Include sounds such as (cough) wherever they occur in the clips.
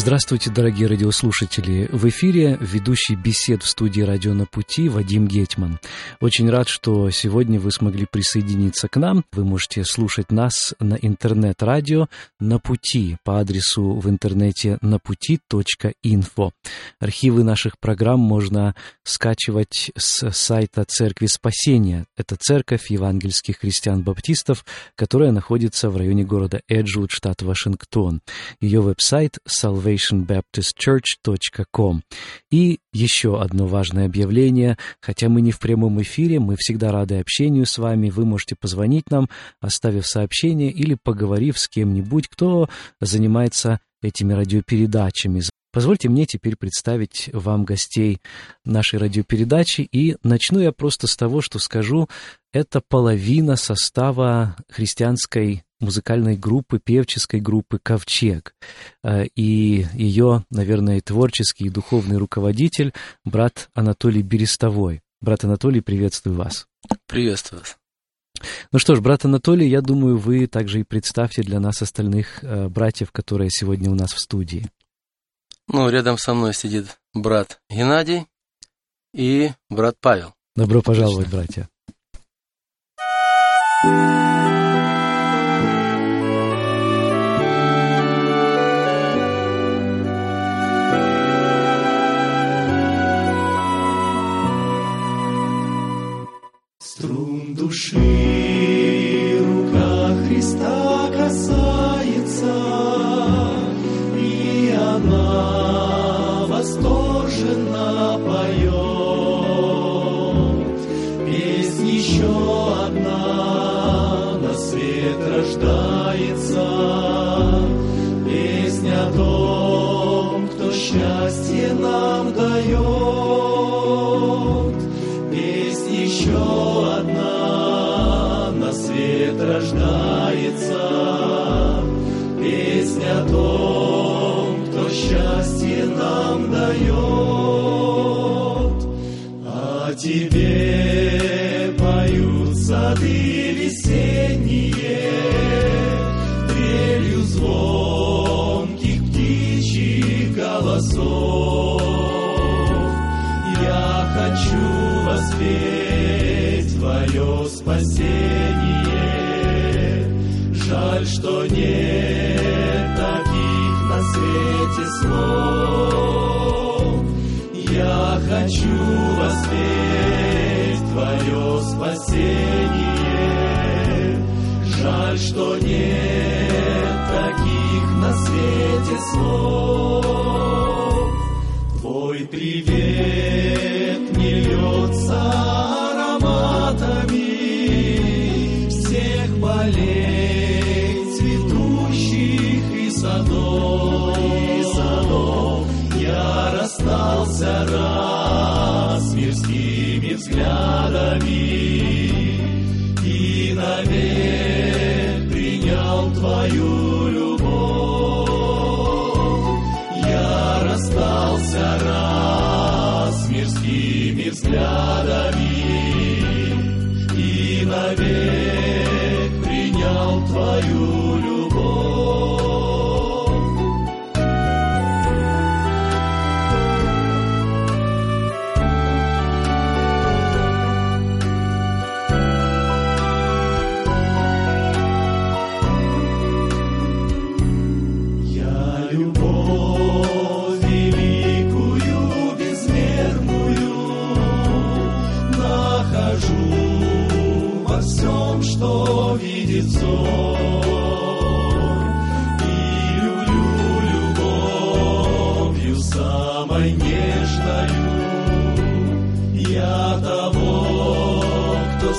Здравствуйте, дорогие радиослушатели! В эфире ведущий бесед в студии «Радио на пути» Вадим Гетман. Очень рад, что сегодня вы смогли присоединиться к нам. Вы можете слушать нас на интернет-радио «На пути» по адресу в интернете напути.инфо. Архивы наших программ можно скачивать с сайта Церкви Спасения. Это церковь евангельских христиан-баптистов, которая находится в районе города Эджвуд, штат Вашингтон. Ее веб-сайт salvation salvationbaptistchurch.com. И еще одно важное объявление. Хотя мы не в прямом эфире, мы всегда рады общению с вами. Вы можете позвонить нам, оставив сообщение или поговорив с кем-нибудь, кто занимается этими радиопередачами. Позвольте мне теперь представить вам гостей нашей радиопередачи, и начну я просто с того, что скажу, это половина состава христианской музыкальной группы, певческой группы «Ковчег». Э, и ее, наверное, творческий и духовный руководитель, брат Анатолий Берестовой. Брат Анатолий, приветствую вас. Приветствую вас. Ну что ж, брат Анатолий, я думаю, вы также и представьте для нас остальных э, братьев, которые сегодня у нас в студии. Ну, рядом со мной сидит брат Геннадий и брат Павел. Добро пожаловать, братья. Нет таких на свете слов. Я хочу воспеть Твое спасение. Жаль, что нет таких на свете слов. Твой привет не льется раз с мирскими взглядами и навек принял твою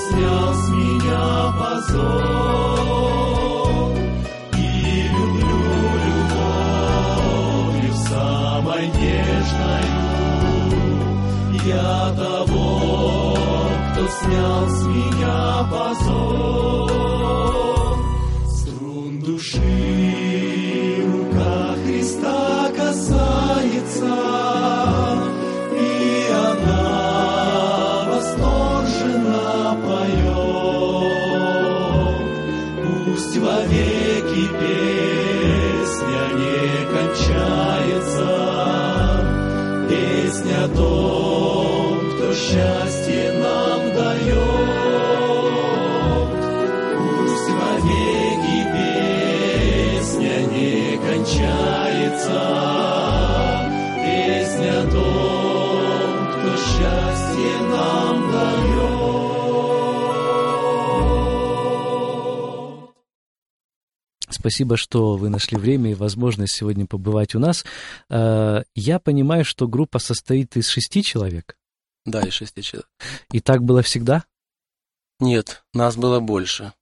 снял с меня позор. И люблю любовью самой нежною я того, кто снял с меня позор. Струн души рука Христа касается. Вовеки песня не кончается, песня о том, кто счастье нам дает. Пусть вовеки песня не кончается, Спасибо, что вы нашли время и возможность сегодня побывать у нас. Э, Я понимаю, что группа состоит из шести человек. Да, и шести человек. И так было всегда? Нет, нас было больше.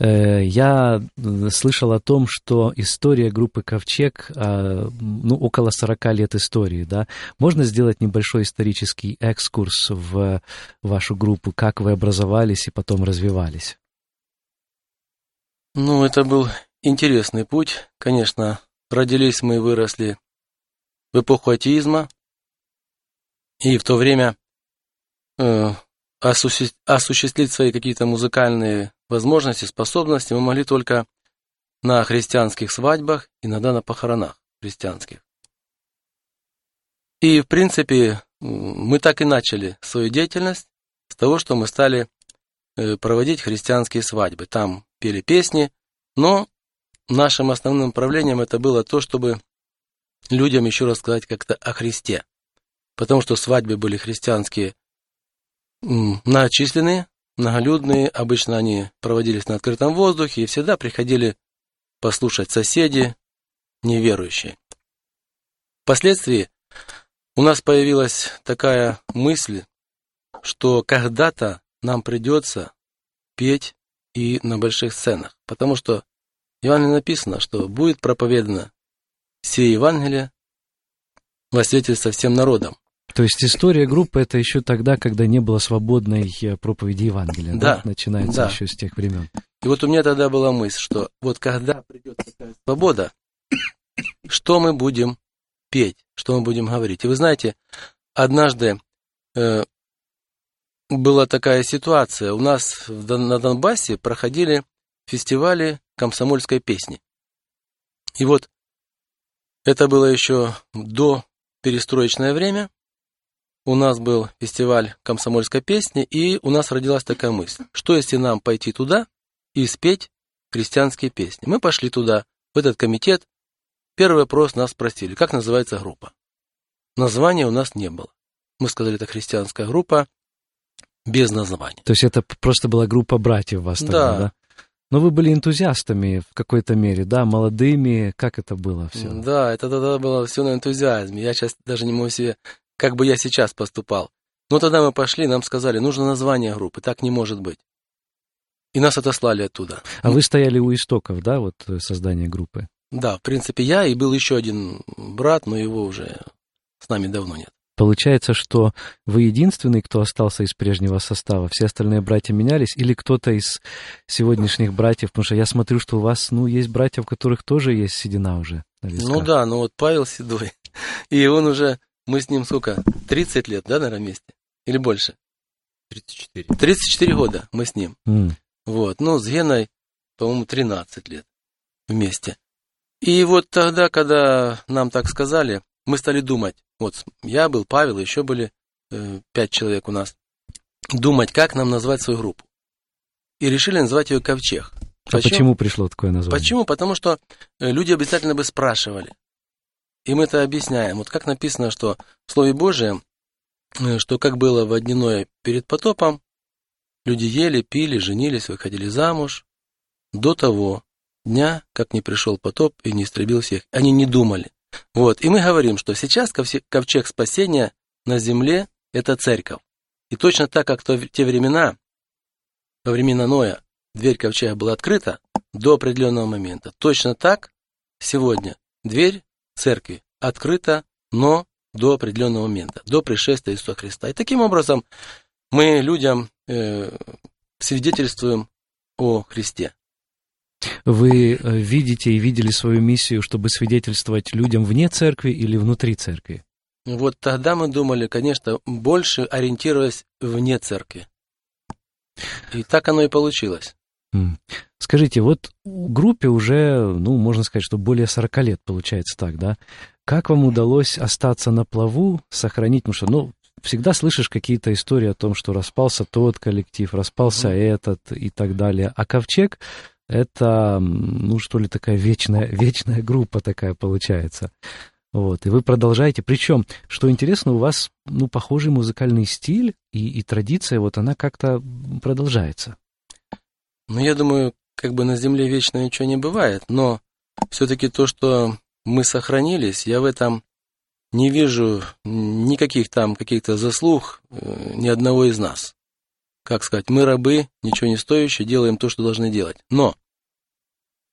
Э, Я э, слышал о том, что история группы «Ковчег», ну, около 40 лет истории, да? Можно сделать небольшой исторический экскурс в вашу группу, как вы образовались и потом развивались? Ну, это был интересный путь. Конечно, родились мы и выросли в эпоху атеизма. И в то время э, осуще- осуществить свои какие-то музыкальные возможности, способности мы могли только на христианских свадьбах, иногда на похоронах христианских. И, в принципе, мы так и начали свою деятельность с того, что мы стали проводить христианские свадьбы. Там пели песни, но нашим основным направлением это было то, чтобы людям еще рассказать как-то о Христе. Потому что свадьбы были христианские многочисленные, многолюдные, обычно они проводились на открытом воздухе, и всегда приходили послушать соседи, неверующие. Впоследствии у нас появилась такая мысль, что когда-то нам придется петь и на больших сценах, потому что в Евангелии написано, что будет проповедано все Евангелие во свидетельство всем народам. То есть история группы это еще тогда, когда не было свободной э, проповеди Евангелия, да? Да, Начинается да. еще с тех времен. И вот у меня тогда была мысль, что вот когда придет такая свобода, что мы будем петь, что мы будем говорить. И вы знаете, однажды э, была такая ситуация. У нас на Донбассе проходили фестивали комсомольской песни. И вот это было еще до перестроечное время. У нас был фестиваль комсомольской песни, и у нас родилась такая мысль, что если нам пойти туда и спеть христианские песни. Мы пошли туда, в этот комитет. Первый вопрос нас спросили, как называется группа. Названия у нас не было. Мы сказали, это христианская группа без названия. То есть это просто была группа братьев вас тогда, Да. да? Но вы были энтузиастами в какой-то мере, да, молодыми, как это было все? Да, это тогда было все на энтузиазме. Я сейчас даже не могу себе, как бы я сейчас поступал. Но тогда мы пошли, нам сказали, нужно название группы, так не может быть. И нас отослали оттуда. А вы стояли у истоков, да, вот э, создания группы? Да, в принципе, я и был еще один брат, но его уже с нами давно нет. Получается, что вы единственный, кто остался из прежнего состава. Все остальные братья менялись, или кто-то из сегодняшних братьев, потому что я смотрю, что у вас, ну, есть братья, у которых тоже есть седина уже. Ну да, ну вот Павел Седой. (laughs) И он уже, мы с ним сколько, 30 лет, да, наверное, вместе? Или больше? 34. 34 года мы с ним. М. Вот, ну, с Геной, по-моему, 13 лет вместе. И вот тогда, когда нам так сказали, мы стали думать. Вот я был, Павел, еще были э, пять человек у нас. Думать, как нам назвать свою группу. И решили назвать ее Ковчег. А почему пришло такое название? Почему? Потому что э, люди обязательно бы спрашивали. И мы это объясняем. Вот как написано, что в Слове Божьем, э, что как было в дневное перед потопом, люди ели, пили, женились, выходили замуж до того дня, как не пришел потоп и не истребил всех. Они не думали. Вот. И мы говорим, что сейчас ковчег спасения на земле – это церковь. И точно так, как в те времена, во времена Ноя, дверь ковчега была открыта до определенного момента. Точно так сегодня дверь церкви открыта, но до определенного момента, до пришествия Иисуса Христа. И таким образом мы людям э, свидетельствуем о Христе. Вы э, видите и видели свою миссию, чтобы свидетельствовать людям вне церкви или внутри церкви? Вот тогда мы думали, конечно, больше ориентировались вне церкви. И так оно и получилось. Скажите, вот группе уже, ну, можно сказать, что более 40 лет, получается так, да? Как вам удалось остаться на плаву, сохранить, потому что, ну, всегда слышишь какие-то истории о том, что распался тот коллектив, распался mm-hmm. этот и так далее. А ковчег это, ну, что ли, такая вечная, (laughs) вечная группа такая получается. Вот, и вы продолжаете. Причем, что интересно, у вас, ну, похожий музыкальный стиль и, и традиция, вот она как-то продолжается. Ну, я думаю, как бы на Земле вечно ничего не бывает, но все-таки то, что мы сохранились, я в этом не вижу никаких там каких-то заслуг э, ни одного из нас. Как сказать, мы рабы, ничего не стоящие, делаем то, что должны делать. Но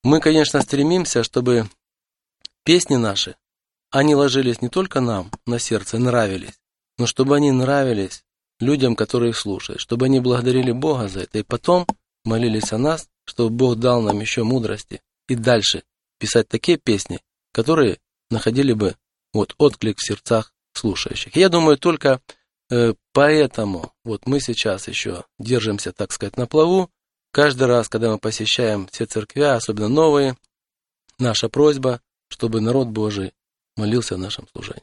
мы, конечно, стремимся, чтобы песни наши, они ложились не только нам на сердце, нравились, но чтобы они нравились людям, которые их слушают, чтобы они благодарили Бога за это, и потом молились о нас, чтобы Бог дал нам еще мудрости и дальше писать такие песни, которые находили бы вот отклик в сердцах слушающих. Я думаю, только поэтому вот мы сейчас еще держимся, так сказать, на плаву. Каждый раз, когда мы посещаем все церкви, особенно новые, наша просьба, чтобы народ Божий молился в нашем служении.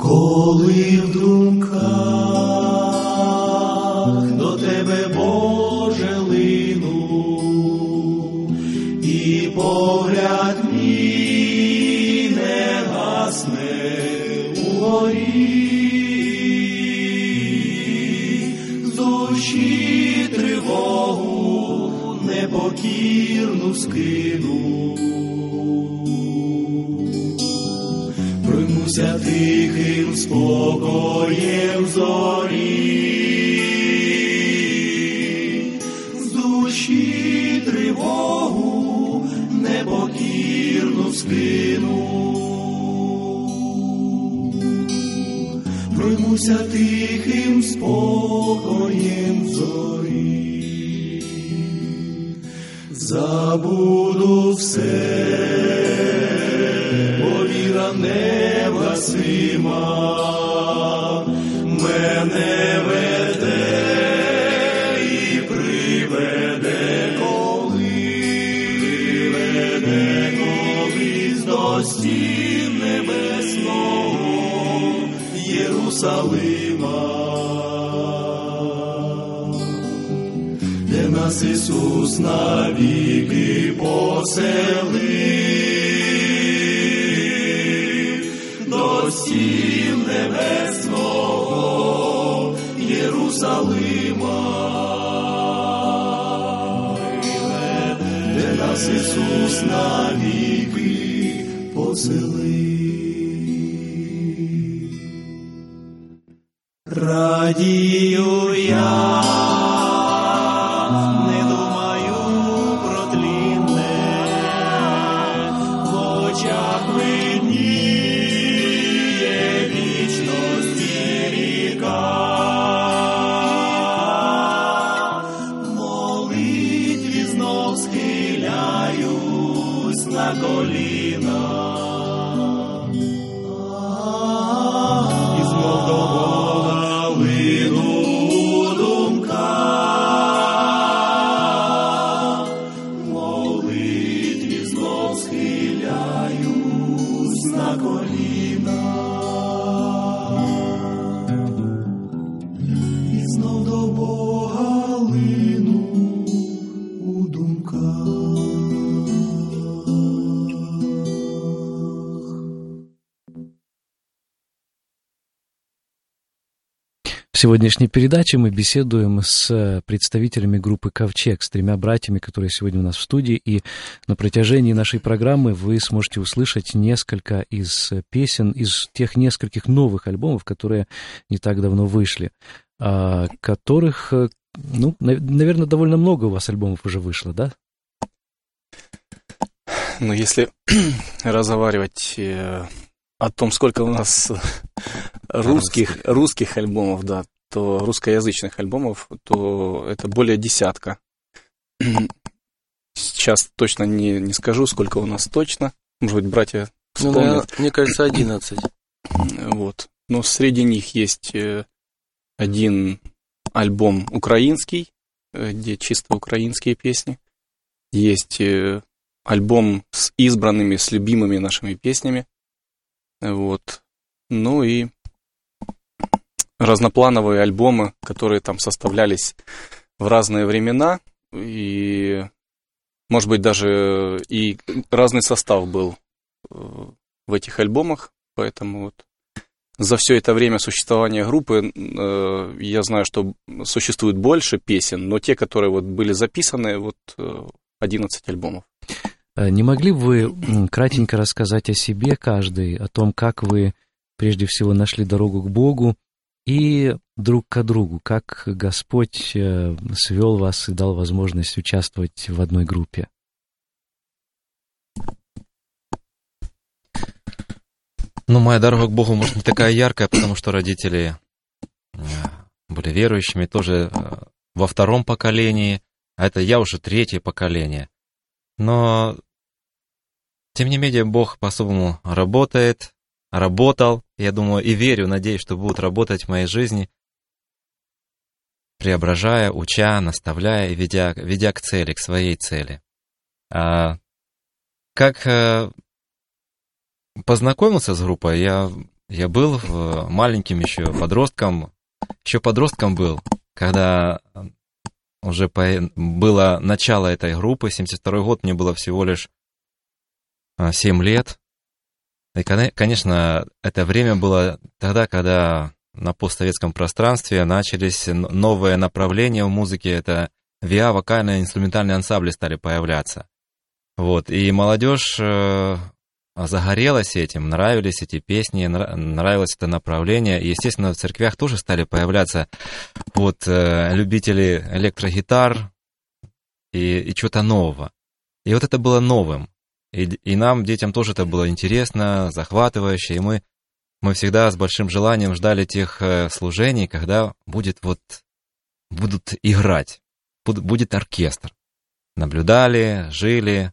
Коли в думках непокірну скину. Проймуся тихим спокоєм зорі, з душі тривогу непокірну скину. Проймуся тихим спокоєм зорі, забуду все бо віра невгасима, мене веде і приведе коли, приведе колись до стін небесного Єрусалима. Нас Ісус навіки поселив, до стін небесного Єрусалима, де нас Ісус навіки поселив. Радію В сегодняшней передаче мы беседуем с представителями группы «Ковчег», с тремя братьями, которые сегодня у нас в студии, и на протяжении нашей программы вы сможете услышать несколько из песен, из тех нескольких новых альбомов, которые не так давно вышли, а, которых, ну, наверное, довольно много у вас альбомов уже вышло, да? Ну, если (clears throat) разговаривать э, о том, сколько у нас (laughs) русских, русских альбомов, да, то русскоязычных альбомов, то это более десятка. Сейчас точно не, не скажу, сколько у нас точно. Может быть, братья Ну, наверное, мне кажется, 11. (clears throat) Вот. Но среди них есть э, один альбом украинский, э, где чисто украинские песни. Есть э, альбом с избранными, с любимыми нашими песнями. Вот. Ну и разноплановые альбомы, которые там составлялись в разные времена. И, может быть, даже и разный состав был в этих альбомах. Поэтому вот за все это время существования группы э, я знаю, что существует больше песен, но те, которые вот были записаны, вот 11 э, альбомов. Э, не могли бы вы кратенько рассказать о себе каждый, о том, как вы прежде всего нашли дорогу к Богу и друг к другу, как Господь свел вас и дал возможность участвовать в одной группе? Ну, моя дорога к Богу, может, не такая яркая, потому что родители э, были верующими тоже э, во втором поколении, а это я уже третье поколение. Но, тем не менее, Бог по-особому работает, работал, я думаю, и верю, надеюсь, что будут работать в моей жизни, преображая, уча, наставляя и ведя, ведя к цели, к своей цели. А, как э, познакомился с группой, я, я был маленьким еще подростком, еще подростком был, когда уже по, было начало этой группы, 72 год, мне было всего лишь 7 а, лет. И, конечно, это время было тогда, когда на постсоветском пространстве начались новые направления в музыке, это ВИА, вокальные инструментальные ансамбли стали появляться. Вот, и молодежь э, загорелась этим, нравились эти песни, нравилось это направление. И, естественно, в церквях тоже стали появляться вот э, любители электрогитар и, и чего-то нового. И вот это было новым. И, и нам, детям, тоже это было интересно, захватывающе. И мы, мы всегда с большим желанием ждали тех э, служений, когда будет вот, будут играть, будет оркестр. Наблюдали, жили,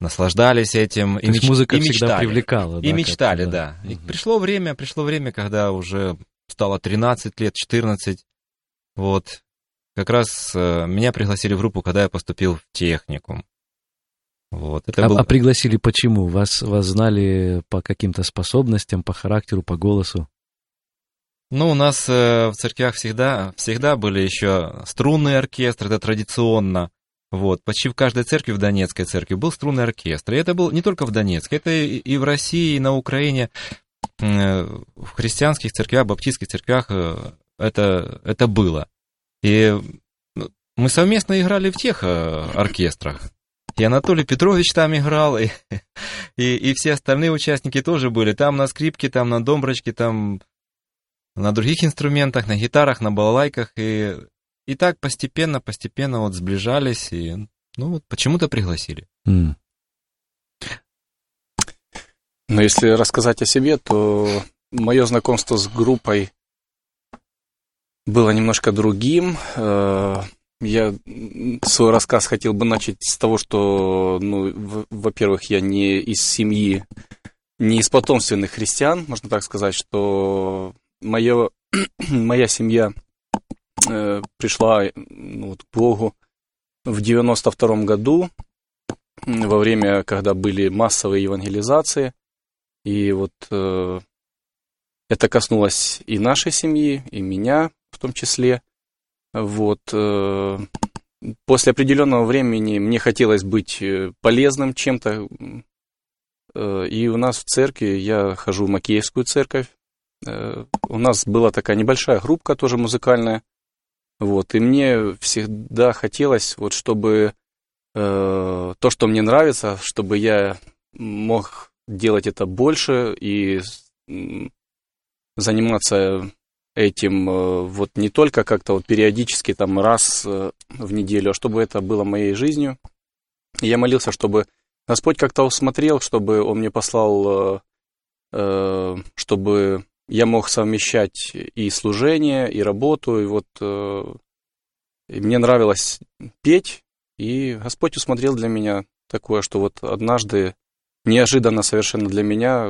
наслаждались этим. То и, меч... музыка и всегда мечтали. привлекала. И да, мечтали, да. да. И пришло время, пришло время, когда уже стало 13 лет, 14. Вот. Как раз э, меня пригласили в группу, когда я поступил в техникум. Вот, это а, был... а пригласили почему? Вас, вас знали по каким-то способностям, по характеру, по голосу? Ну, у нас э, в церквях всегда, всегда были еще струнные оркестры, это традиционно. Вот, почти в каждой церкви, в Донецкой церкви, был струнный оркестр. И это был не только в Донецке, это и в России, и на Украине, э, в христианских церквях, баптистских церквях э, это, это было. И ну, мы совместно играли в тех э, оркестрах. И Анатолий Петрович там играл, и, и, и все остальные участники тоже были. Там на скрипке, там на домброчке, там на других инструментах, на гитарах, на балалайках. И и так постепенно, постепенно вот сближались и, ну, вот почему-то пригласили. Mm. Но если рассказать о себе, то мое знакомство с группой было немножко другим. Я свой рассказ хотел бы начать с того, что, ну, во-первых, я не из семьи, не из потомственных христиан, можно так сказать, что мое, (clears throat) моя семья Э, пришла ну, вот, к Богу в 92 году, во время, когда были массовые евангелизации. И вот э, это коснулось и нашей семьи, и меня в том числе. Вот. Э, после определенного времени мне хотелось быть э, полезным чем-то. Э, и у нас в церкви, я хожу в Макеевскую церковь, у нас была такая небольшая группа тоже музыкальная, вот, и мне всегда хотелось, вот, чтобы э, то, что мне нравится, чтобы я мог делать это больше и заниматься этим э, вот не только как-то вот периодически там раз э, в неделю, а чтобы это было моей жизнью. И я молился, чтобы Господь как-то усмотрел, чтобы Он мне послал, э, чтобы я мог совмещать и служение, и работу, и вот и мне нравилось петь, и Господь усмотрел для меня такое, что вот однажды неожиданно совершенно для меня.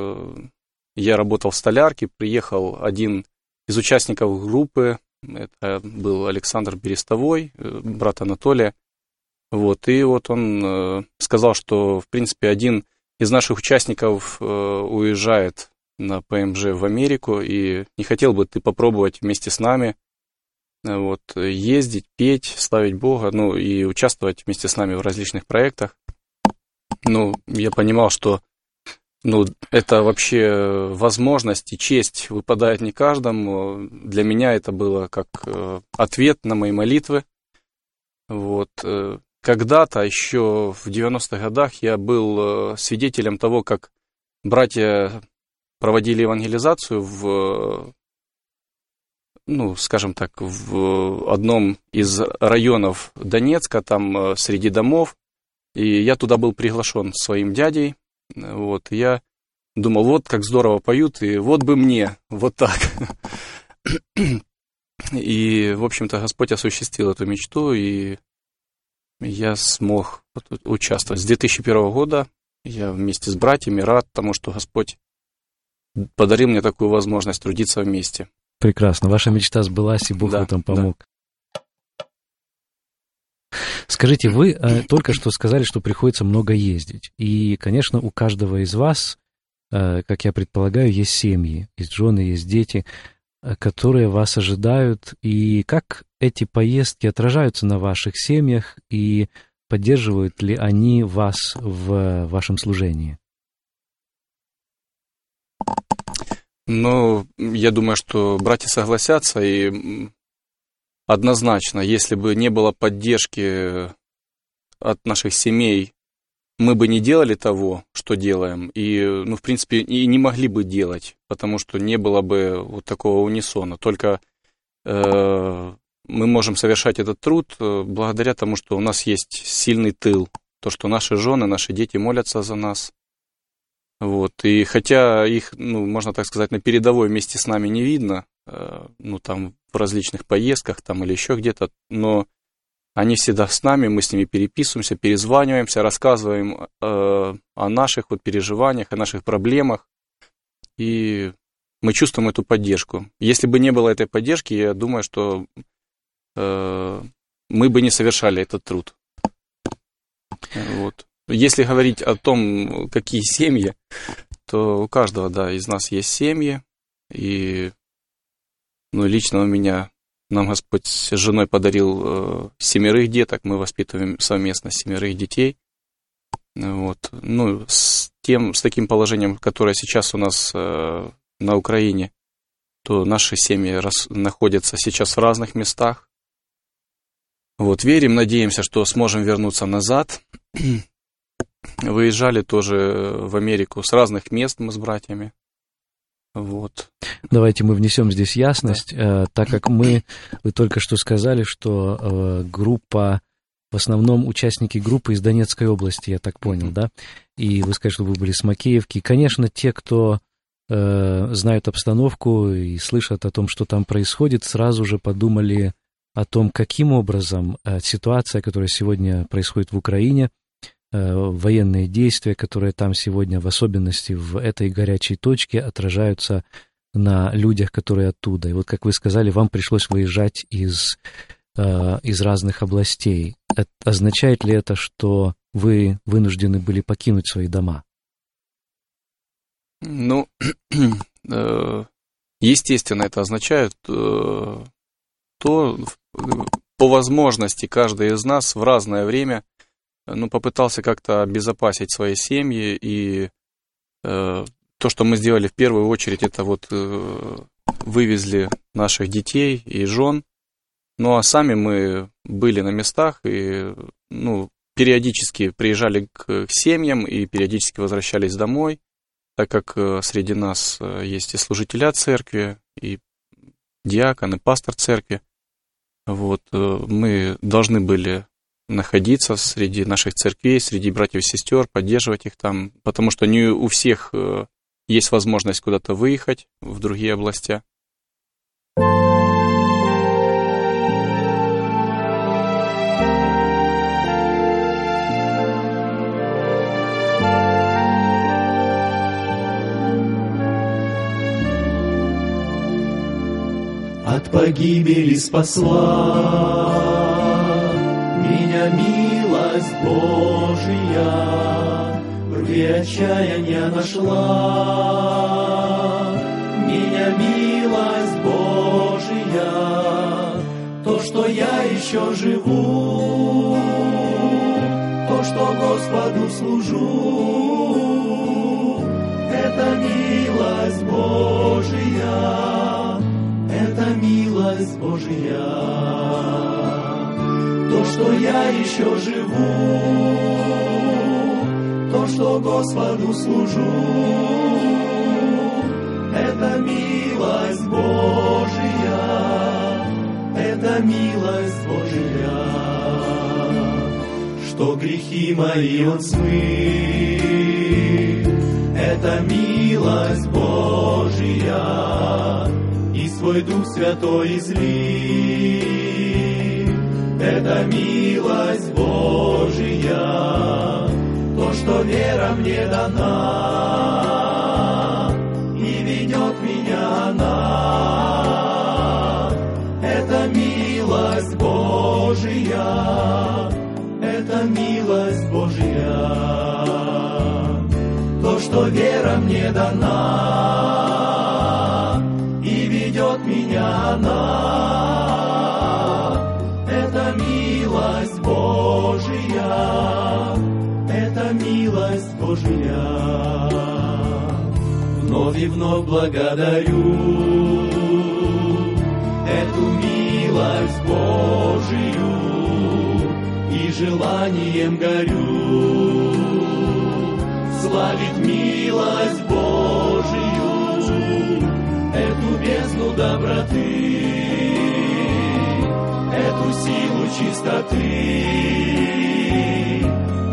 Я работал в столярке, приехал один из участников группы, это был Александр Берестовой, э, брат Анатолия. Вот, и вот он э, сказал, что, в принципе, один из наших участников уезжает на ПМЖ в Америку, и не хотел бы ты попробовать вместе с нами вот, ездить, петь, славить Бога, ну, и участвовать вместе с нами в различных проектах. Ну, я понимал, что ну, это вообще возможность и честь выпадает не каждому. Для меня это было как э, ответ на мои молитвы. Вот. Э, когда-то, еще в 90-х годах, я был э, свидетелем того, как братья проводили евангелизацию в, ну, скажем так, в одном из районов Донецка, там среди домов. И я туда был приглашен своим дядей, вот, я думал, вот как здорово поют, и вот бы мне, вот так. И, в общем-то, Господь осуществил эту мечту, и я смог участвовать. С 2001 года я вместе с братьями рад тому, что Господь подарил мне такую возможность трудиться вместе. Прекрасно. Ваша мечта сбылась, и Бог да, в этом помог. Скажите, вы э, только что сказали, что приходится много ездить. И, конечно, у каждого из вас, э, как я предполагаю, есть семьи, есть жены, есть дети, э, которые вас ожидают. И как эти поездки отражаются на ваших семьях и поддерживают ли они вас в вашем служении? Ну, я думаю, что братья согласятся, и однозначно, если бы не было поддержки от наших семей, мы бы не делали того, что делаем, и, ну, в принципе, и не могли бы делать, потому что не было бы вот такого унисона. Только э, мы можем совершать этот труд э, благодаря тому, что у нас есть сильный тыл, то, что наши жены, наши дети молятся за нас. Вот. И хотя их, ну, можно так сказать, на передовой вместе с нами не видно, э, ну, там, в различных поездках там или еще где-то, но они всегда с нами, мы с ними переписываемся, перезваниваемся, рассказываем э, о наших вот переживаниях, о наших проблемах, и мы чувствуем эту поддержку. Если бы не было этой поддержки, я думаю, что э, мы бы не совершали этот труд. Вот. Если говорить о том, какие семьи, то у каждого, да, из нас есть семьи, и ну, лично у меня, нам Господь с женой подарил э, семерых деток, мы воспитываем совместно семерых детей. Вот. Ну, с тем, с таким положением, которое сейчас у нас э, на Украине, то наши семьи рас, находятся сейчас в разных местах. Вот, верим, надеемся, что сможем вернуться назад. (clears throat) Выезжали тоже в Америку с разных мест мы с братьями. Вот. Давайте мы внесем здесь ясность, да. э, так как мы, (clears throat) вы только что сказали, что э, группа, в основном участники группы из Донецкой области, я так понял, да? И вы сказали, что вы были с Макеевки. Конечно, те, кто э, знают обстановку и слышат о том, что там происходит, сразу же подумали о том, каким образом ситуация, которая сегодня происходит в Украине, военные действия, которые там сегодня, в особенности в этой горячей точке, отражаются на людях, которые оттуда. И вот, как вы сказали, вам пришлось выезжать из, э, из разных областей. Это, означает ли это, что вы вынуждены были покинуть свои дома? Ну, (clears throat) э, естественно, это означает то, по возможности каждый из нас в разное время – ну, попытался как-то обезопасить свои семьи, и э, то, что мы сделали в первую очередь, это вот э, вывезли наших детей и жен, ну, а сами мы были на местах и, ну, периодически приезжали к, семьям и периодически возвращались домой, так как э, среди нас э, есть и служителя церкви, и диакон, и пастор церкви. Вот, э, мы должны были находиться среди наших церквей, среди братьев и сестер, поддерживать их там, потому что не у всех э, есть возможность куда-то выехать в другие области. От погибели спасла. Милость Божия в рве отчаяния нашла. Меня милость Божия, то, что я еще живу, то, что Господу служу, это милость Божия, это милость Божия. То, что я еще живу, то, что Господу служу, это милость Божия, это милость Божия, что грехи мои Он смыл, это милость Божия, и свой Дух Святой излил, это милость Божия, то, что вера мне дана, и ведет меня она. Это милость Божия, это милость Божия, то, что вера мне дана, и ведет меня она. Божия. Вновь и вновь благодарю эту милость Божию и желанием горю славить милость Божию, эту бездну доброты, эту силу чистоты,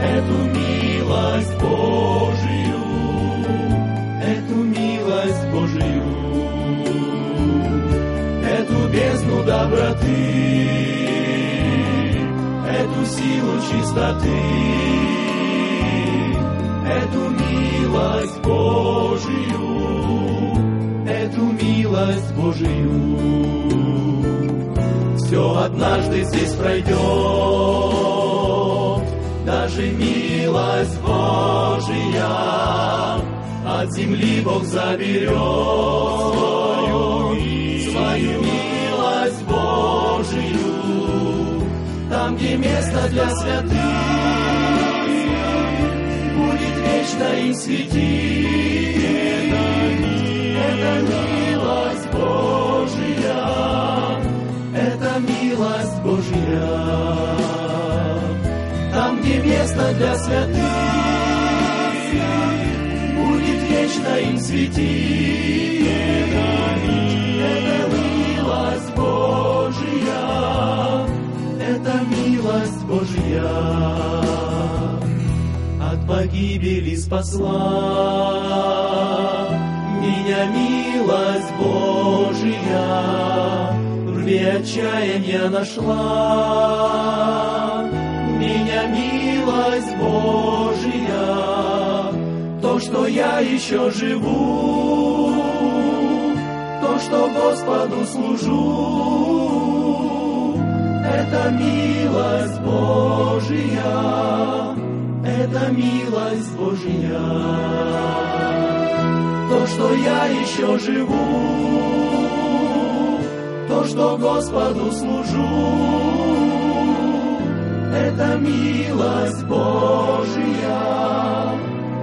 эту милость Божию, эту милость Божию, эту бездну доброты, эту силу чистоты, эту милость Божию, эту милость Божию. Все однажды здесь пройдет, даже милость Божия от земли Бог заберет свою, свою милость Божию, там, где место для святых будет вечно им светить. Это милость Божия, это милость Божия. Где место для святых будет вечно им светить. Это милость Божия, это милость Божия от погибели спасла. Меня милость Божия в рве отчаяния нашла. Меня милость Божия, то, что я еще живу, то, что Господу служу, это милость Божия, это милость Божия. То, что я еще живу, то, что Господу служу, это милость Божия,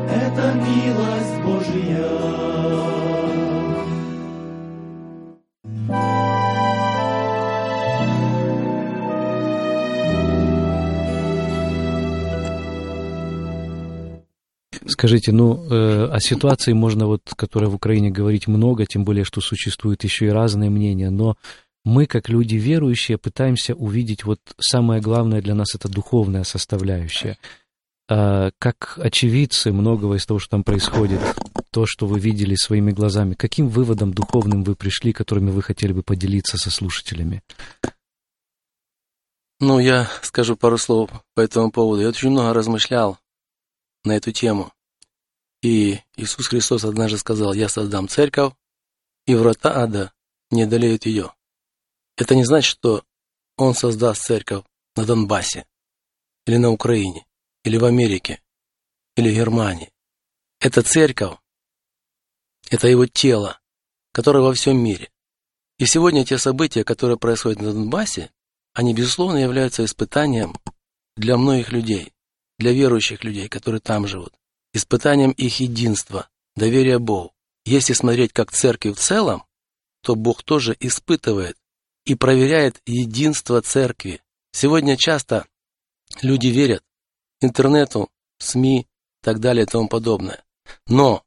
это милость Божия. Скажите, ну, э, о ситуации можно вот, которая в Украине говорить много, тем более, что существуют еще и разные мнения, но мы, как люди верующие, пытаемся увидеть вот самое главное для нас это духовная составляющая. А, как очевидцы многого из того, что там происходит, то, что вы видели своими глазами, каким выводом духовным вы пришли, которыми вы хотели бы поделиться со слушателями? Ну, я скажу пару слов по этому поводу. Я очень много размышлял на эту тему. И Иисус Христос однажды сказал, я создам церковь, и врата ада не одолеют ее. Это не значит, что он создаст церковь на Донбассе, или на Украине, или в Америке, или в Германии. Это церковь, это его тело, которое во всем мире. И сегодня те события, которые происходят на Донбассе, они, безусловно, являются испытанием для многих людей, для верующих людей, которые там живут, испытанием их единства, доверия Богу. Если смотреть как церкви в целом, то Бог тоже испытывает и проверяет единство церкви. Сегодня часто люди верят интернету, СМИ и так далее и тому подобное. Но,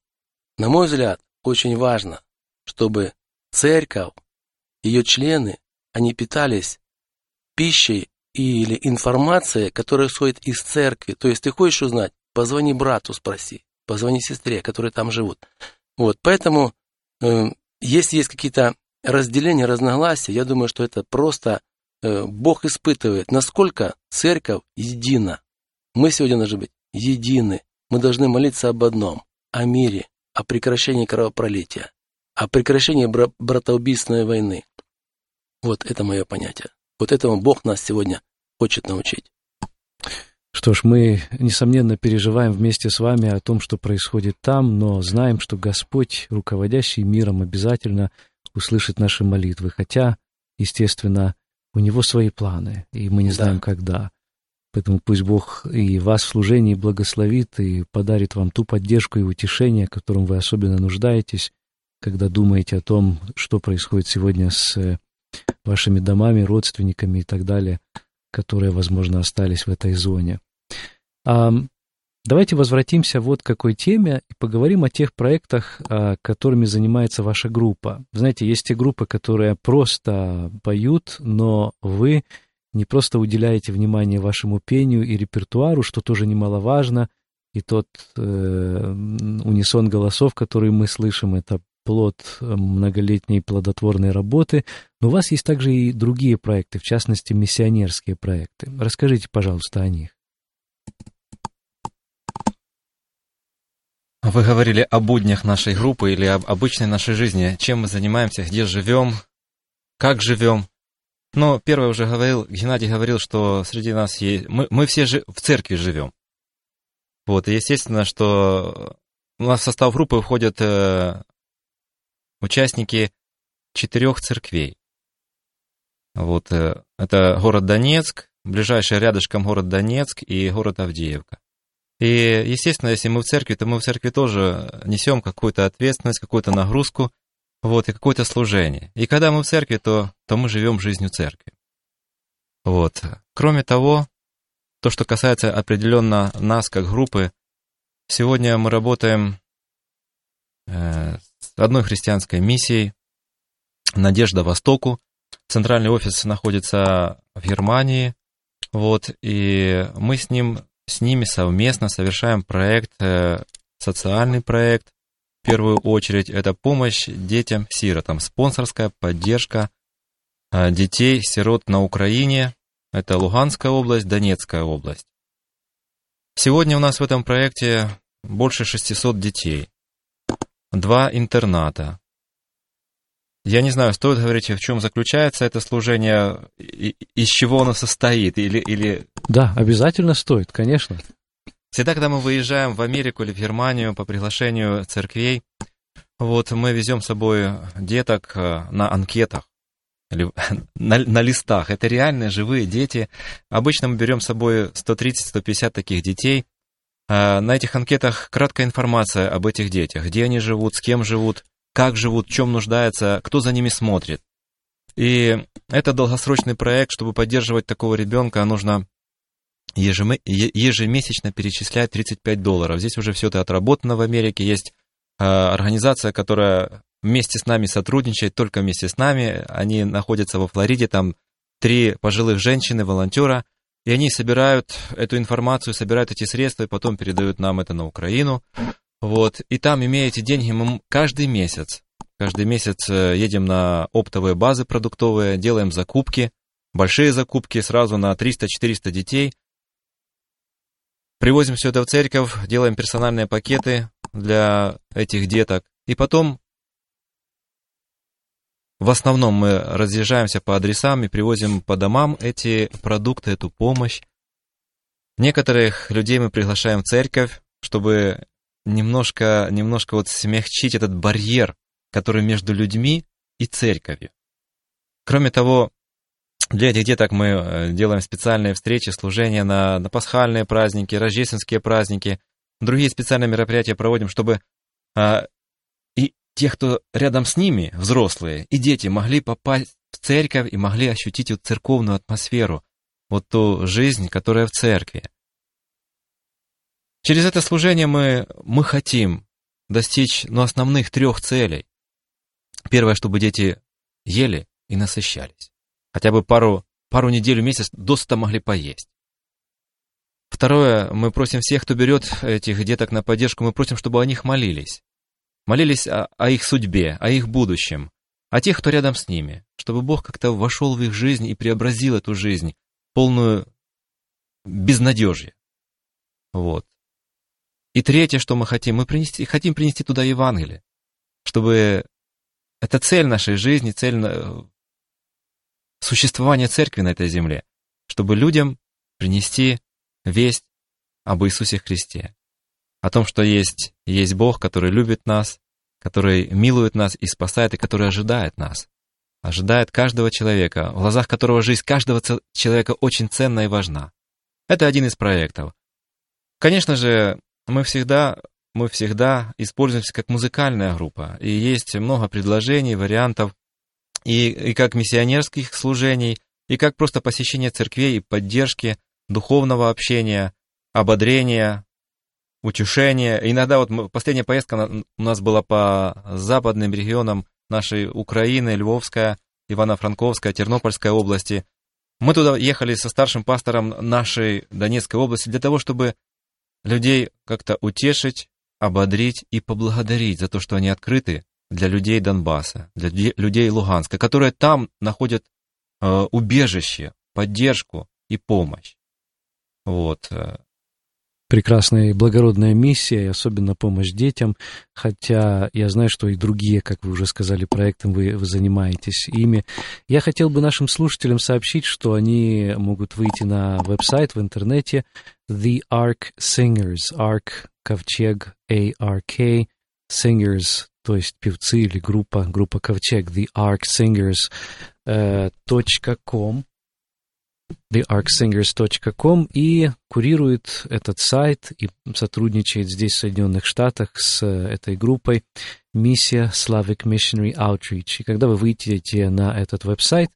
на мой взгляд, очень важно, чтобы церковь, ее члены, они питались пищей или информацией, которая исходит из церкви. То есть ты хочешь узнать, позвони брату, спроси, позвони сестре, которые там живут. Вот, поэтому, э, если есть какие-то разделения, разногласия, я думаю, что это просто э, Бог испытывает, насколько церковь едина. Мы сегодня должны быть едины. Мы должны молиться об одном, о мире, о прекращении кровопролития, о прекращении бра братоубийственной войны. Вот это мое понятие. Вот этому Бог нас сегодня хочет научить. Что ж, мы, несомненно, переживаем вместе с вами о том, что происходит там, но знаем, что Господь, руководящий миром, обязательно услышит наши молитвы, хотя, естественно, у Него свои планы, и мы не знаем, да. когда. Поэтому пусть Бог и вас в служении благословит и подарит вам ту поддержку и утешение, которым вы особенно нуждаетесь, когда думаете о том, что происходит сегодня с э, вашими домами, родственниками и так далее, которые, возможно, остались в этой зоне. Давайте возвратимся вот к какой теме и поговорим о тех проектах, а, которыми занимается ваша группа. Знаете, есть те группы, которые просто поют, но вы не просто уделяете внимание вашему пению и репертуару, что тоже немаловажно, и тот э, унисон голосов, который мы слышим, это плод многолетней плодотворной работы, но у вас есть также и другие проекты, в частности, миссионерские проекты. Расскажите, пожалуйста, о них. Вы говорили о буднях нашей группы или об обычной нашей жизни. Чем мы занимаемся, где живем, как живем. Но первое уже говорил, Геннадий говорил, что среди нас есть... Мы, мы все жи... в церкви живем. Вот, и естественно, что у нас в состав группы входят э, участники четырех церквей. Вот, э, это город Донецк, ближайший рядышком город Донецк и город Авдеевка. И, естественно, если мы в церкви, то мы в церкви тоже несем какую-то ответственность, какую-то нагрузку, вот, и какое-то служение. И когда мы в церкви, то, то мы живем жизнью церкви. Вот. Кроме того, то, что касается определенно нас как группы, сегодня мы работаем э, с одной христианской миссией «Надежда Востоку». Центральный офис находится в Германии, вот, и мы с ним с ними совместно совершаем проект, э, социальный проект. В первую очередь это помощь детям-сиротам, спонсорская поддержка э, детей-сирот на Украине. Это Луганская область, Донецкая область. Сегодня у нас в этом проекте больше 600 детей, два интерната, я не знаю, стоит говорить, в чем заключается это служение, из чего оно состоит, или, или... Да, обязательно стоит, конечно. Всегда, когда мы выезжаем в Америку или в Германию по приглашению церквей, вот мы везем с собой деток э, на анкетах, или (laughs) на, на листах. Это реальные живые дети. Обычно мы берем с собой 130-150 таких детей. Э, на этих анкетах краткая информация об этих детях, где они живут, с кем живут, как живут, в чем нуждаются, кто за ними смотрит. И это долгосрочный проект, чтобы поддерживать такого ребенка, нужно ежемесячно перечислять 35 долларов. Здесь уже все это отработано в Америке. Есть а, организация, которая вместе с нами сотрудничает, только вместе с нами. Они находятся во Флориде, там три пожилых женщины, волонтера, и они собирают эту информацию, собирают эти средства и потом передают нам это на Украину. Вот, и там, имея эти деньги, мы каждый месяц, каждый месяц э, едем на оптовые базы продуктовые, делаем закупки, большие закупки сразу на 300-400 детей. Привозим все это в церковь, делаем персональные пакеты для этих деток. И потом в основном мы разъезжаемся по адресам и привозим по домам эти продукты, эту помощь. Некоторых людей мы приглашаем в церковь, чтобы немножко, немножко вот смягчить этот барьер, который между людьми и церковью. Кроме того, для этих деток мы э, делаем специальные встречи, служения на, на пасхальные праздники, рождественские праздники, другие специальные мероприятия проводим, чтобы а, и те, кто рядом с ними, взрослые, и дети, могли попасть в церковь и могли ощутить вот церковную атмосферу, вот ту жизнь, которая в церкви. Через это служение мы, мы хотим достичь ну, основных трех целей. Первое, чтобы дети ели и насыщались. Хотя бы пару, пару недель в месяц досыта могли поесть. Второе, мы просим всех, кто берет этих деток на поддержку, мы просим, чтобы о них молились. Молились о, о их судьбе, о их будущем, о тех, кто рядом с ними, чтобы Бог как-то вошел в их жизнь и преобразил эту жизнь, полную безнадежья. Вот. И третье, что мы хотим, мы принести, хотим принести туда Евангелие, чтобы это цель нашей жизни, цель существования церкви на этой земле, чтобы людям принести весть об Иисусе Христе, о том, что есть, есть Бог, который любит нас, который милует нас и спасает, и который ожидает нас. Ожидает каждого человека, в глазах которого жизнь каждого человека очень ценна и важна. Это один из проектов. Конечно же, мы всегда, мы всегда используемся как музыкальная группа, и есть много предложений, вариантов, и, и как миссионерских служений, и как просто посещение церквей и поддержки духовного общения, ободрения, утешения. Иногда вот последняя поездка у нас была по западным регионам нашей Украины, Львовская, Ивано-Франковская, Тернопольская области. Мы туда ехали со старшим пастором нашей Донецкой области для того, чтобы людей как-то утешить, ободрить и поблагодарить за то, что они открыты для людей Донбасса, для людей Луганска, которые там находят э, убежище, поддержку и помощь. Вот. Прекрасная и благородная миссия, и особенно помощь детям, хотя я знаю, что и другие, как вы уже сказали, проекты вы, вы занимаетесь ими. Я хотел бы нашим слушателям сообщить, что они могут выйти на веб-сайт в интернете. The Ark Singers, Ark, ковчег, A-R-K, Singers, то есть певцы или группа, группа Ковчег, The Ark Singers, э, .com, thearksingers.com и курирует этот сайт и сотрудничает здесь, в Соединенных Штатах, с этой группой миссия Slavic Missionary Outreach. И когда вы выйдете на этот веб-сайт,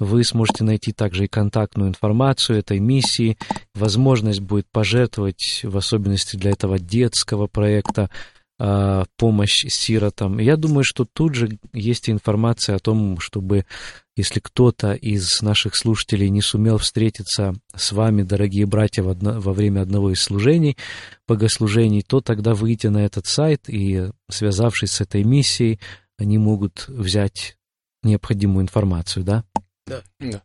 вы сможете найти также и контактную информацию этой миссии, возможность будет пожертвовать, в особенности для этого детского проекта, помощь сиротам. Я думаю, что тут же есть информация о том, чтобы, если кто-то из наших слушателей не сумел встретиться с вами, дорогие братья, во время одного из служений, богослужений, то тогда выйти на этот сайт и, связавшись с этой миссией, они могут взять необходимую информацию, да? Да, да.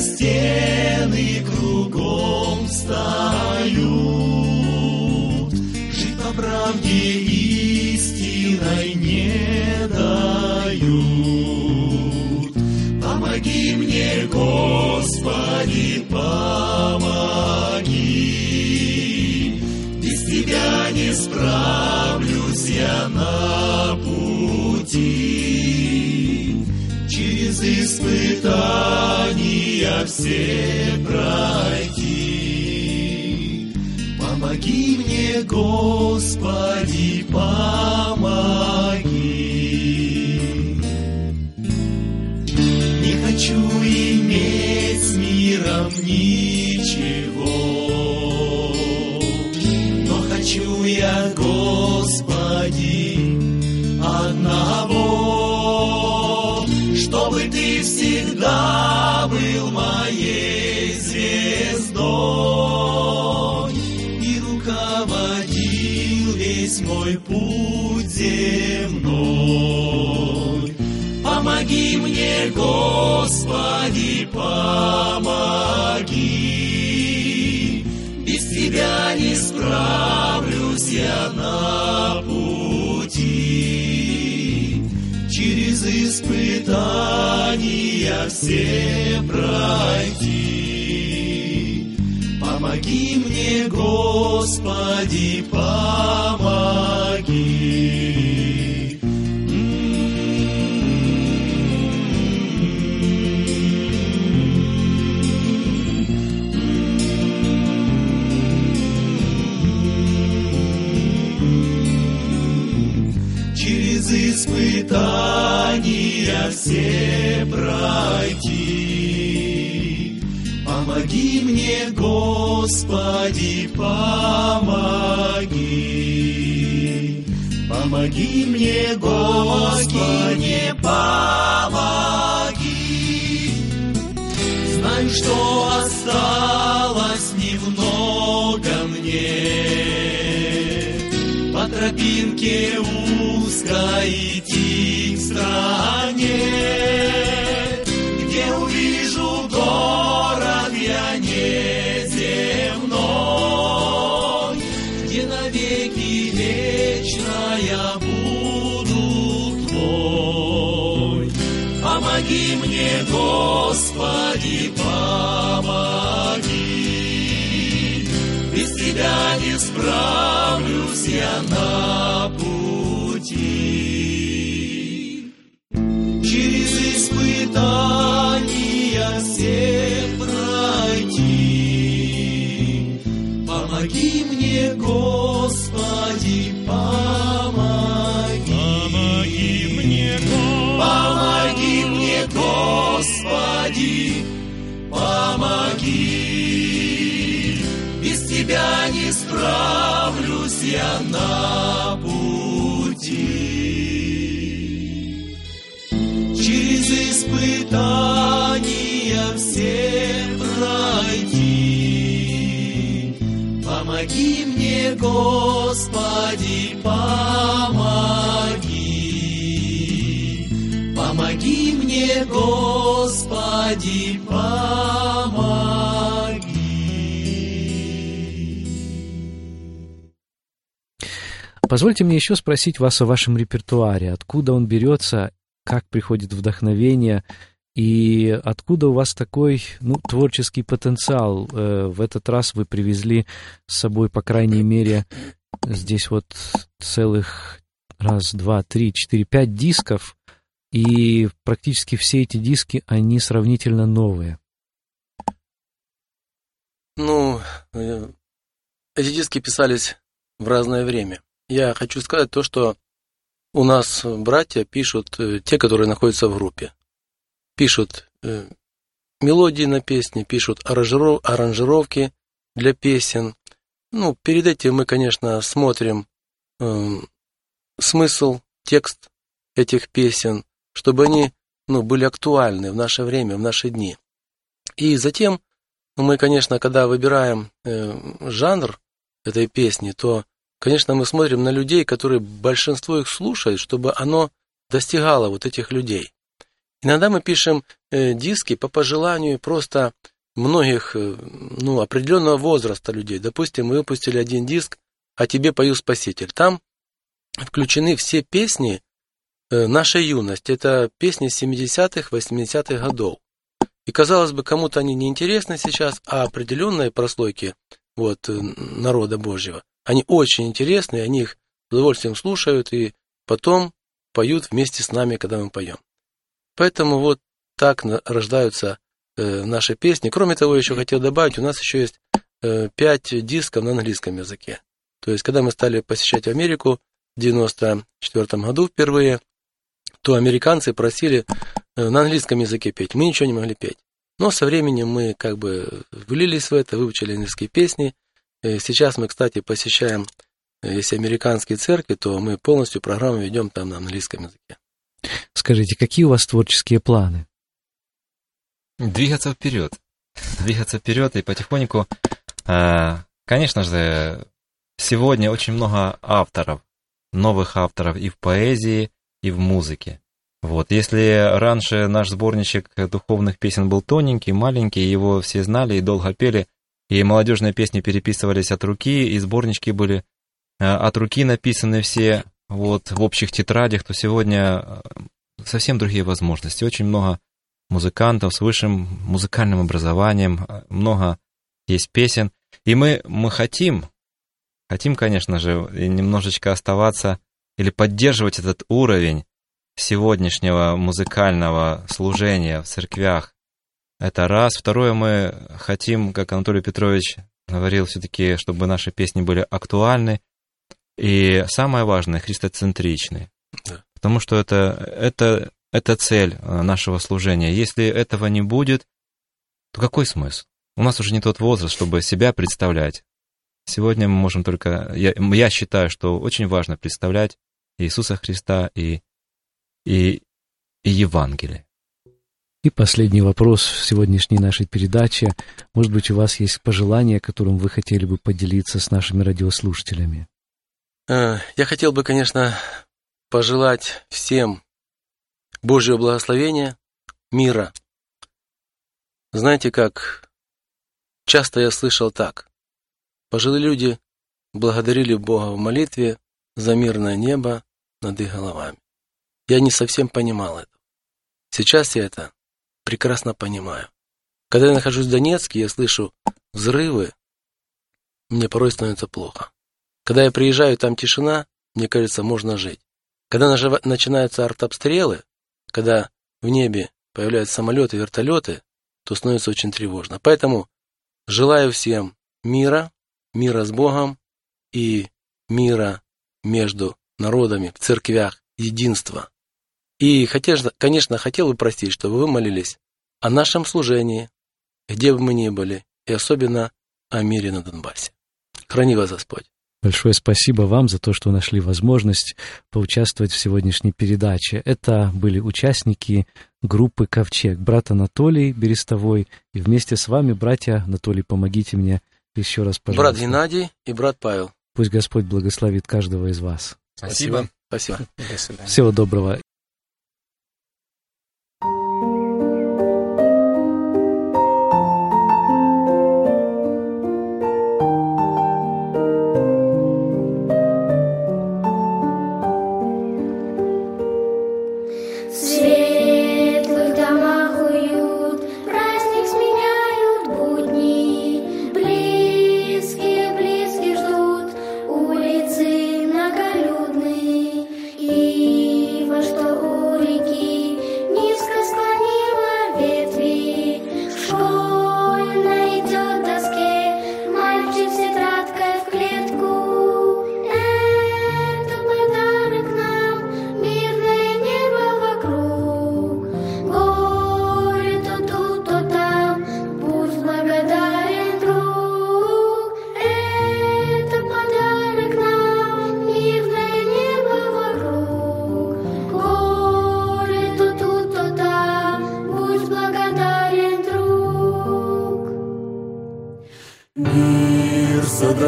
Стены кругом встают. Жить по правде истиной не дают. Помоги мне, Господи, помоги. Без Тебя не справлюсь я на пути. Через испытания все пройти. Помоги мне, Господи, помоги. Не хочу иметь с миром ничего, но хочу я, Господи, помоги. Без Тебя не справлюсь я на пути. Через испытания все пройти. Помоги мне, Господи, помоги. Пройти. Помоги мне, Господи, помоги. Помоги мне, Господи, помоги. Знаю, что осталось немного мне по тропинке узкой идти к стране, Господи, помоги. Без тебя не справлюсь я на Господи, помоги. Без Тебя не справлюсь я на пути. Через испытания все пройти. Помоги мне, Господи, помоги. Господи, помоги. Позвольте мне еще спросить вас о вашем репертуаре. Откуда он берется, как приходит вдохновение, и откуда у вас такой ну, творческий потенциал? Э, В этот раз вы привезли с собой, по крайней мере, здесь вот целых раз, два, три, четыре, пять дисков, и практически все эти диски, они сравнительно новые. Ну, э, эти диски писались в разное время. Я хочу сказать то, что у нас братья пишут, э, те, которые находятся в группе, пишут э, мелодии на песни, пишут аранжиров- аранжировки для песен. Ну, перед этим мы, конечно, смотрим эм, смысл, текст этих песен, чтобы они ну, были актуальны в наше время, в наши дни. И затем мы, конечно, когда выбираем э, жанр этой песни, то, конечно, мы смотрим на людей, которые большинство их слушают, чтобы оно достигало вот этих людей. Иногда мы пишем э, диски по пожеланию просто многих э, ну, определенного возраста людей. Допустим, мы выпустили один диск «А тебе пою Спаситель». Там включены все песни э, нашей юности. Это песни 70-х, 80-х годов. И, казалось бы, кому-то они не интересны сейчас, а определенные прослойки вот, э, народа Божьего, они очень интересны, они их с удовольствием слушают и потом поют вместе с нами, когда мы поем. Поэтому вот так рождаются э, наши песни. Кроме того, еще хотел добавить, у нас еще есть э, пять дисков на английском языке. То есть, когда мы стали посещать Америку в 94 году впервые, то американцы просили э, на английском языке петь. Мы ничего не могли петь. Но со временем мы как бы влились в это, выучили английские песни. Э, Сейчас мы, кстати, посещаем, э, если американские церкви, то мы полностью программу ведем там на английском языке. Скажите, какие у вас творческие планы? Двигаться вперед. Двигаться вперед и потихоньку. Конечно же, сегодня очень много авторов, новых авторов и в поэзии, и в музыке. Вот, если раньше наш сборничек духовных песен был тоненький, маленький, его все знали и долго пели, и молодежные песни переписывались от руки, и сборнички были э, от руки написаны все вот в общих тетрадях, то сегодня э, совсем другие возможности. Очень много музыкантов с высшим музыкальным образованием, э, много есть песен. И мы, мы хотим, хотим, конечно же, немножечко оставаться или поддерживать этот уровень сегодняшнего музыкального служения в церквях. Это раз. Второе, мы хотим, как Анатолий Петрович говорил, все-таки, чтобы наши песни были актуальны и, самое важное, христоцентричны. Да. Потому что это, это, это цель э, нашего служения. Если этого не будет, то какой смысл? У нас уже не тот возраст, чтобы себя представлять. Сегодня мы можем только... Я, я считаю, что очень важно представлять Иисуса Христа и, и, и Евангелие. И последний вопрос в сегодняшней нашей передаче. Может быть, у вас есть пожелания, которым вы хотели бы поделиться с нашими радиослушателями? Э, Я хотел бы, конечно, пожелать всем Божьего благословения, мира. Знаете, как часто я слышал так. Пожилые люди благодарили Бога в молитве за мирное небо над их головами. Я не совсем понимал это. Сейчас я это прекрасно понимаю. Когда я нахожусь в Донецке, я слышу взрывы, мне порой становится плохо. Когда я приезжаю, там тишина, мне кажется, можно жить. Когда начинаются артобстрелы, когда в небе появляются самолеты, вертолеты, то становится очень тревожно. Поэтому желаю всем мира, мира с Богом и мира между народами, в церквях, единства. И, хотел- конечно, хотел бы просить, чтобы вы молились о нашем служении, где бы мы ни были, и особенно о мире на Донбассе. Храни вас Господь. Большое спасибо вам за то, что нашли возможность поучаствовать в сегодняшней передаче. Это были участники группы «Ковчег», брат Анатолий Берестовой, и вместе с вами, братья Анатолий, помогите мне еще раз, пожалуйста. Брат Геннадий и брат Павел. Пусть Господь благословит каждого из вас. Спасибо. Спасибо. До свидания. Всего доброго.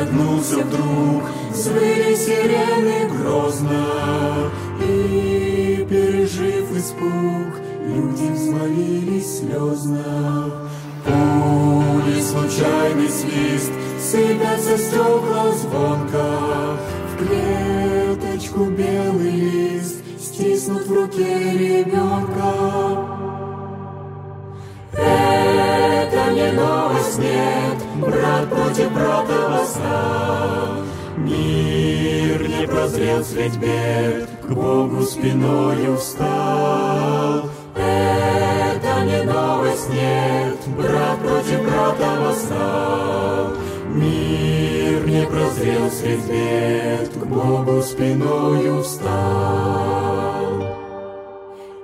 Мир содрогнулся вдруг, звери сирены грозно, И, пережив испуг, люди взмолились слезно. Пули, случайный свист, сыпятся стекла звонко, В клеточку белый лист стиснут в руке ребенка. Не новость, нет, брат против брата восстал. Мир не прозрел средь бед, к Богу спиною встал. Это не новость, нет, брат против брата восстал. Мир не прозрел средь бед, к Богу спиною встал.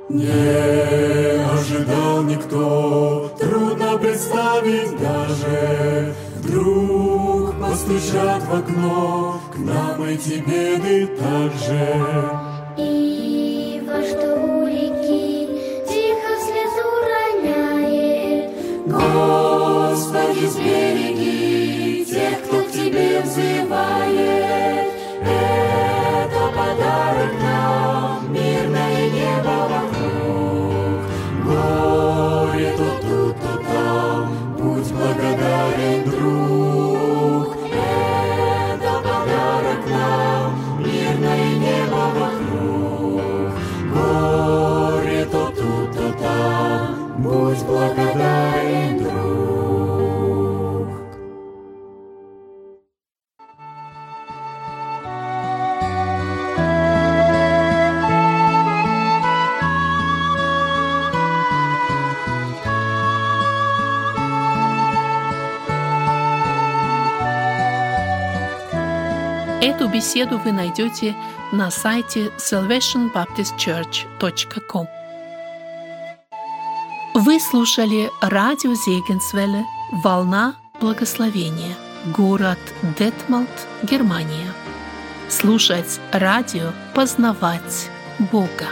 Не ожидал никто, трудно представить даже. Вдруг постучат в окно, к нам эти беды так же. Господи, с. Будь благодарен, друг. Эту беседу вы найдете на сайте salvationbaptistchurch.com. Вы слушали радио Зегенсвелле «Волна благословения», город Детмалт, Германия. Слушать радио, познавать Бога.